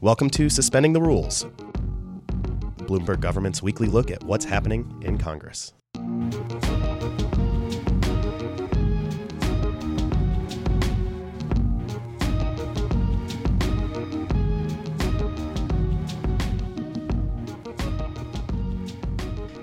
Welcome to Suspending the Rules, Bloomberg government's weekly look at what's happening in Congress.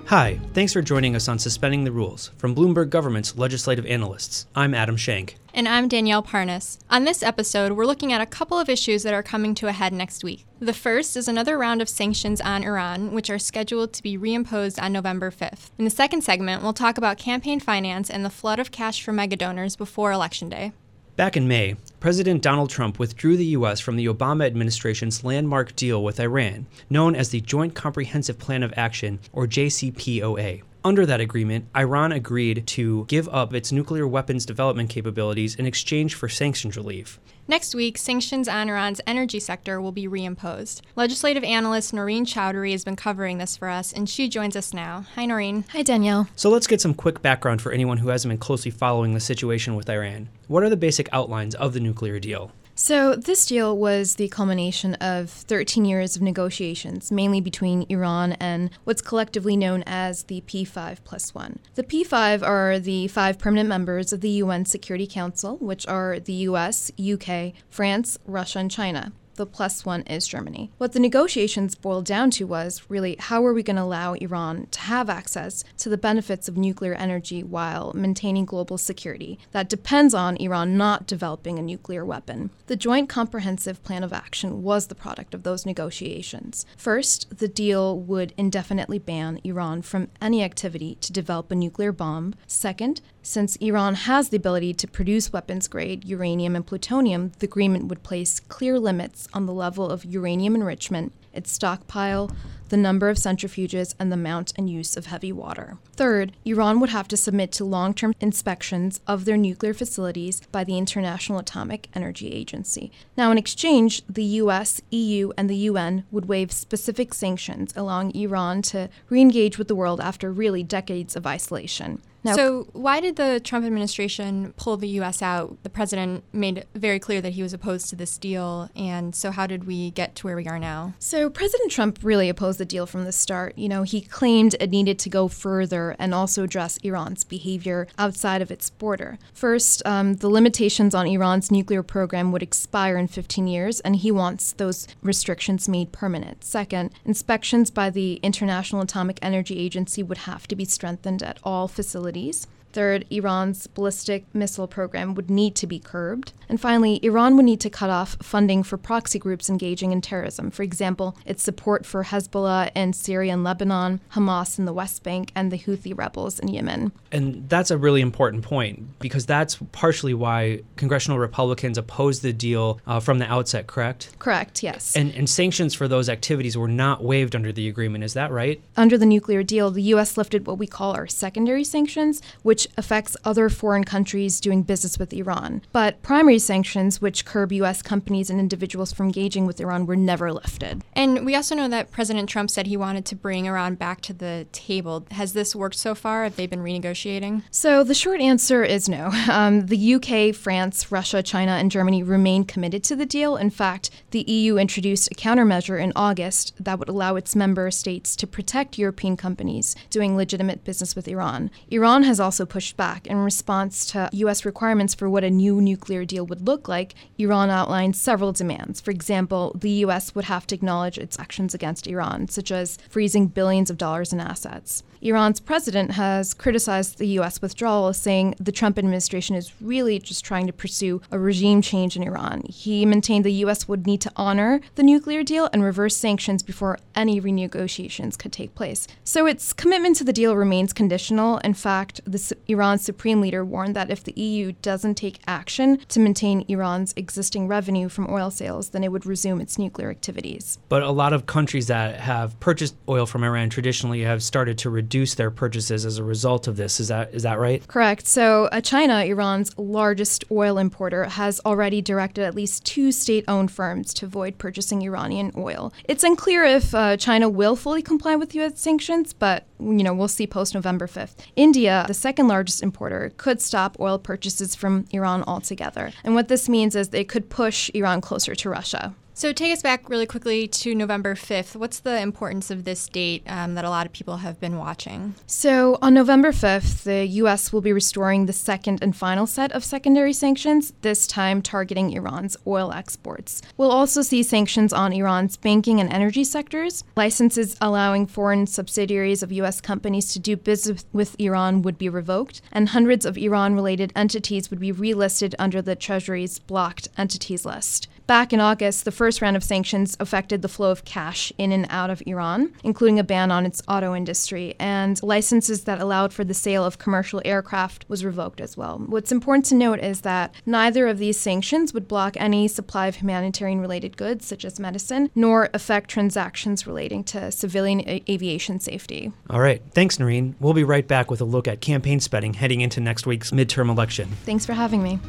Hi, thanks for joining us on Suspending the Rules from Bloomberg Government's Legislative Analysts. I'm Adam Shank. And I'm Danielle Parnas. On this episode, we're looking at a couple of issues that are coming to a head next week. The first is another round of sanctions on Iran, which are scheduled to be reimposed on November 5th. In the second segment, we'll talk about campaign finance and the flood of cash for megadonors before Election Day. Back in May, President Donald Trump withdrew the U.S. from the Obama administration's landmark deal with Iran, known as the Joint Comprehensive Plan of Action, or JCPOA. Under that agreement, Iran agreed to give up its nuclear weapons development capabilities in exchange for sanctions relief. Next week, sanctions on Iran's energy sector will be reimposed. Legislative analyst Noreen Chowdhury has been covering this for us, and she joins us now. Hi, Noreen. Hi, Danielle. So let's get some quick background for anyone who hasn't been closely following the situation with Iran. What are the basic outlines of the nuclear deal? So, this deal was the culmination of 13 years of negotiations, mainly between Iran and what's collectively known as the P5 plus one. The P5 are the five permanent members of the UN Security Council, which are the US, UK, France, Russia, and China the plus one is Germany. What the negotiations boiled down to was really how are we going to allow Iran to have access to the benefits of nuclear energy while maintaining global security? That depends on Iran not developing a nuclear weapon. The Joint Comprehensive Plan of Action was the product of those negotiations. First, the deal would indefinitely ban Iran from any activity to develop a nuclear bomb. Second, since Iran has the ability to produce weapons grade uranium and plutonium, the agreement would place clear limits on the level of uranium enrichment, its stockpile, the number of centrifuges, and the amount and use of heavy water. Third, Iran would have to submit to long term inspections of their nuclear facilities by the International Atomic Energy Agency. Now, in exchange, the US, EU, and the UN would waive specific sanctions, allowing Iran to re engage with the world after really decades of isolation. Now, so, why did the Trump administration pull the U.S. out? The president made very clear that he was opposed to this deal. And so, how did we get to where we are now? So, President Trump really opposed the deal from the start. You know, he claimed it needed to go further and also address Iran's behavior outside of its border. First, um, the limitations on Iran's nuclear program would expire in 15 years, and he wants those restrictions made permanent. Second, inspections by the International Atomic Energy Agency would have to be strengthened at all facilities facilities. Third, Iran's ballistic missile program would need to be curbed. And finally, Iran would need to cut off funding for proxy groups engaging in terrorism. For example, its support for Hezbollah in Syria and Lebanon, Hamas in the West Bank, and the Houthi rebels in Yemen. And that's a really important point because that's partially why congressional Republicans opposed the deal uh, from the outset, correct? Correct, yes. And, and sanctions for those activities were not waived under the agreement, is that right? Under the nuclear deal, the U.S. lifted what we call our secondary sanctions, which which affects other foreign countries doing business with Iran. But primary sanctions, which curb U.S. companies and individuals from engaging with Iran, were never lifted. And we also know that President Trump said he wanted to bring Iran back to the table. Has this worked so far? Have they been renegotiating? So the short answer is no. Um, the UK, France, Russia, China, and Germany remain committed to the deal. In fact, the EU introduced a countermeasure in August that would allow its member states to protect European companies doing legitimate business with Iran. Iran has also pushed back. In response to U.S. requirements for what a new nuclear deal would look like, Iran outlined several demands. For example, the U.S. would have to acknowledge its actions against Iran, such as freezing billions of dollars in assets. Iran's president has criticized the U.S. withdrawal, saying the Trump administration is really just trying to pursue a regime change in Iran. He maintained the U.S. would need to honor the nuclear deal and reverse sanctions before any renegotiations could take place. So its commitment to the deal remains conditional. In fact, the Iran's supreme leader warned that if the EU doesn't take action to maintain Iran's existing revenue from oil sales, then it would resume its nuclear activities. But a lot of countries that have purchased oil from Iran traditionally have started to reduce their purchases as a result of this. Is that is that right? Correct. So uh, China, Iran's largest oil importer, has already directed at least two state-owned firms to avoid purchasing Iranian oil. It's unclear if uh, China will fully comply with U.S. sanctions, but you know we'll see post November 5th. India, the second largest importer, could stop oil purchases from Iran altogether. And what this means is they could push Iran closer to Russia. So, take us back really quickly to November 5th. What's the importance of this date um, that a lot of people have been watching? So, on November 5th, the U.S. will be restoring the second and final set of secondary sanctions, this time targeting Iran's oil exports. We'll also see sanctions on Iran's banking and energy sectors. Licenses allowing foreign subsidiaries of U.S. companies to do business with Iran would be revoked, and hundreds of Iran related entities would be relisted under the Treasury's blocked entities list. Back in August, the first round of sanctions affected the flow of cash in and out of Iran, including a ban on its auto industry, and licenses that allowed for the sale of commercial aircraft was revoked as well. What's important to note is that neither of these sanctions would block any supply of humanitarian related goods, such as medicine, nor affect transactions relating to civilian a- aviation safety. All right. Thanks, Noreen. We'll be right back with a look at campaign spending heading into next week's midterm election. Thanks for having me.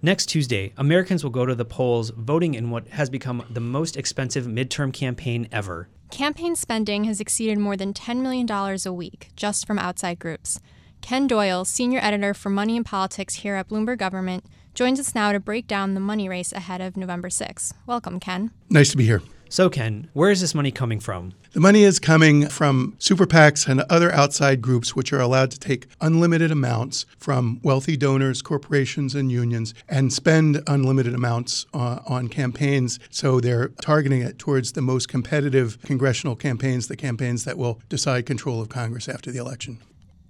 Next Tuesday, Americans will go to the polls voting in what has become the most expensive midterm campaign ever. Campaign spending has exceeded more than $10 million a week just from outside groups. Ken Doyle, senior editor for Money and Politics here at Bloomberg Government, joins us now to break down the money race ahead of November 6. Welcome, Ken. Nice to be here. So, Ken, where is this money coming from? The money is coming from super PACs and other outside groups which are allowed to take unlimited amounts from wealthy donors, corporations, and unions and spend unlimited amounts uh, on campaigns. So they're targeting it towards the most competitive congressional campaigns, the campaigns that will decide control of Congress after the election.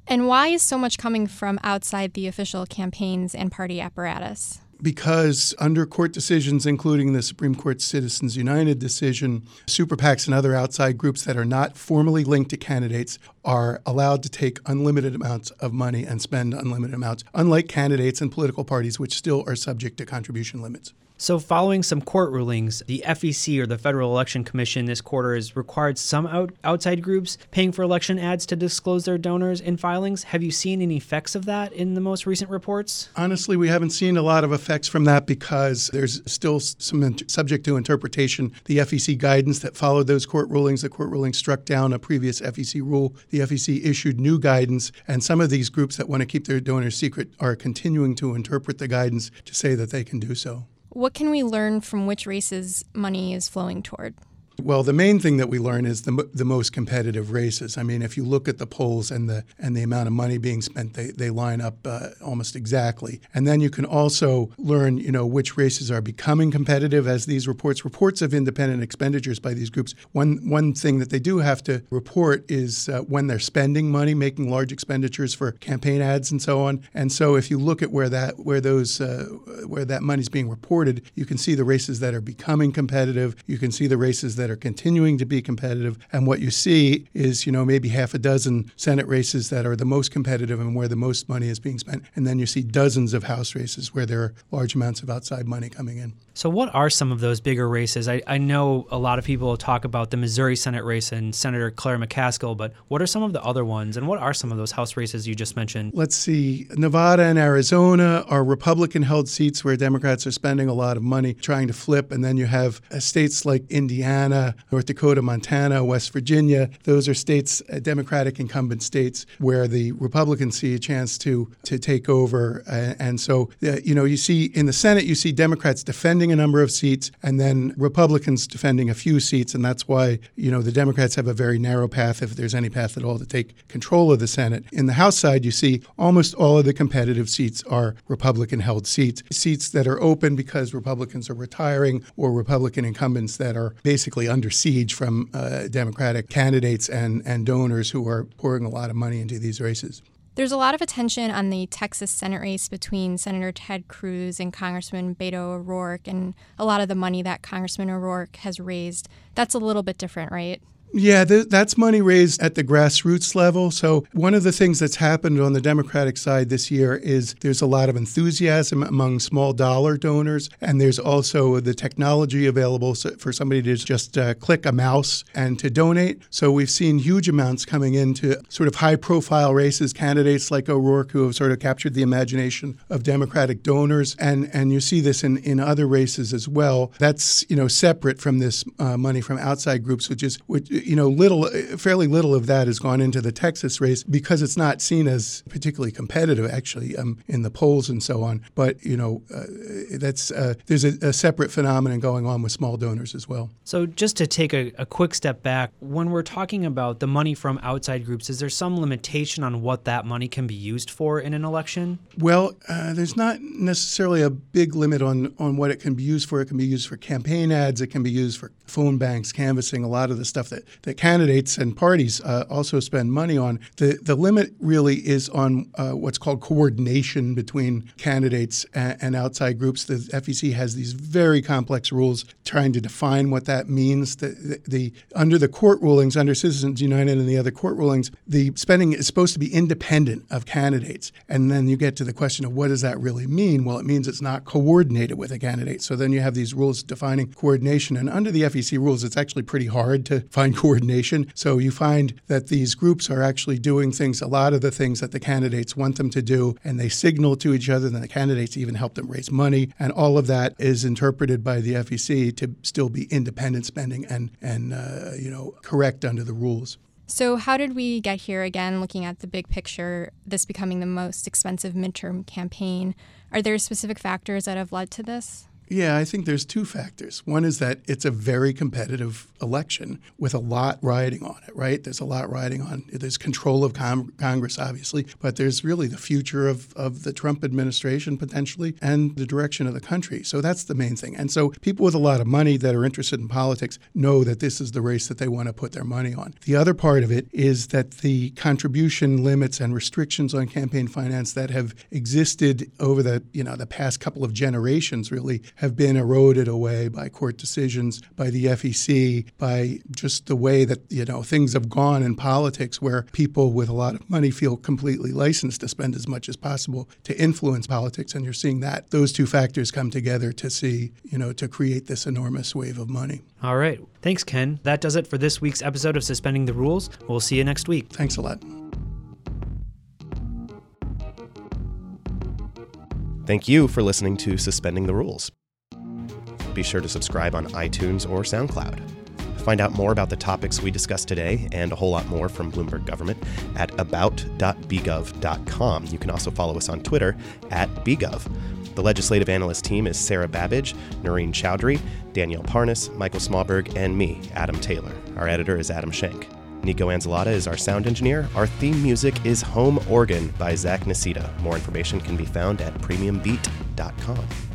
And why is so much coming from outside the official campaigns and party apparatus? Because under court decisions, including the Supreme Court Citizens United decision, super PACs and other outside groups that are not formally linked to candidates are allowed to take unlimited amounts of money and spend unlimited amounts, unlike candidates and political parties, which still are subject to contribution limits. So, following some court rulings, the FEC or the Federal Election Commission this quarter has required some out- outside groups paying for election ads to disclose their donors in filings. Have you seen any effects of that in the most recent reports? Honestly, we haven't seen a lot of effects from that because there's still some in- subject to interpretation. The FEC guidance that followed those court rulings, the court ruling struck down a previous FEC rule. The FEC issued new guidance, and some of these groups that want to keep their donors secret are continuing to interpret the guidance to say that they can do so. What can we learn from which races money is flowing toward? Well, the main thing that we learn is the, the most competitive races. I mean, if you look at the polls and the and the amount of money being spent, they, they line up uh, almost exactly. And then you can also learn, you know, which races are becoming competitive as these reports reports of independent expenditures by these groups. One one thing that they do have to report is uh, when they're spending money, making large expenditures for campaign ads and so on. And so, if you look at where that where those uh, where that money's being reported, you can see the races that are becoming competitive. You can see the races that that are continuing to be competitive. And what you see is, you know, maybe half a dozen Senate races that are the most competitive and where the most money is being spent. And then you see dozens of House races where there are large amounts of outside money coming in. So, what are some of those bigger races? I, I know a lot of people talk about the Missouri Senate race and Senator Claire McCaskill, but what are some of the other ones? And what are some of those House races you just mentioned? Let's see. Nevada and Arizona are Republican held seats where Democrats are spending a lot of money trying to flip. And then you have uh, states like Indiana, North Dakota, Montana, West Virginia. Those are states, uh, Democratic incumbent states, where the Republicans see a chance to, to take over. Uh, and so, uh, you know, you see in the Senate, you see Democrats defending a number of seats and then Republicans defending a few seats. And that's why, you know, the Democrats have a very narrow path, if there's any path at all, to take control of the Senate. In the House side, you see almost all of the competitive seats are Republican held seats, seats that are open because Republicans are retiring or Republican incumbents that are basically under siege from uh, Democratic candidates and, and donors who are pouring a lot of money into these races. There's a lot of attention on the Texas Senate race between Senator Ted Cruz and Congressman Beto O'Rourke, and a lot of the money that Congressman O'Rourke has raised. That's a little bit different, right? Yeah, th- that's money raised at the grassroots level. So, one of the things that's happened on the Democratic side this year is there's a lot of enthusiasm among small dollar donors, and there's also the technology available for somebody to just uh, click a mouse and to donate. So, we've seen huge amounts coming into sort of high profile races, candidates like O'Rourke who have sort of captured the imagination of Democratic donors. And, and you see this in, in other races as well. That's, you know, separate from this uh, money from outside groups, which is, which, you know, little, fairly little of that has gone into the Texas race because it's not seen as particularly competitive, actually, um, in the polls and so on. But you know, uh, that's uh, there's a, a, separate phenomenon going on with small donors as well. So just to take a, a quick step back, when we're talking about the money from outside groups, is there some limitation on what that money can be used for in an election? Well, uh, there's not necessarily a big limit on on what it can be used for. It can be used for campaign ads. It can be used for phone banks, canvassing, a lot of the stuff that that candidates and parties uh, also spend money on. The, the limit really is on uh, what's called coordination between candidates and, and, outside groups. The FEC has these very complex rules trying to define what that means. The, the, the under the court rulings, under Citizens United and the other court rulings, the spending is supposed to be independent of candidates. And then you get to the question of what does that really mean? Well, it means it's not coordinated with a candidate. So then you have these rules defining coordination. And under the FEC rules, it's actually pretty hard to find coordination. So you find that these groups are actually doing things, a lot of the things that the candidates want them to do, and they signal to each other, and the candidates even help them raise money. And all of that is interpreted by the FEC to still be independent spending and, and uh, you know, correct under the rules. So, how did we get here again, looking at the big picture, this becoming the most expensive midterm campaign? Are there specific factors that have led to this? Yeah, I think there's two factors. One is that it's a very competitive election with a lot riding on it, right? There's a lot riding on. There's control of com- Congress, obviously, but there's really the future of, of the Trump administration potentially and the direction of the country. So that's the main thing. And so people with a lot of money that are interested in politics know that this is the race that they want to put their money on. The other part of it is that the contribution limits and restrictions on campaign finance that have existed over the, you know, the past couple of generations really have been eroded away by court decisions, by the FEC, by just the way that you know things have gone in politics, where people with a lot of money feel completely licensed to spend as much as possible to influence politics, and you're seeing that those two factors come together to see you know to create this enormous wave of money. All right, thanks, Ken. That does it for this week's episode of Suspending the Rules. We'll see you next week. Thanks a lot. Thank you for listening to Suspending the Rules. Be sure to subscribe on iTunes or SoundCloud. Find out more about the topics we discussed today and a whole lot more from Bloomberg Government at about.bgov.com. You can also follow us on Twitter at bgov. The legislative analyst team is Sarah Babbage, Noreen Chowdhury, Danielle Parnas, Michael Smallberg, and me, Adam Taylor. Our editor is Adam Schenk. Nico Anzalata is our sound engineer. Our theme music is Home Organ by Zach Nasita. More information can be found at premiumbeat.com.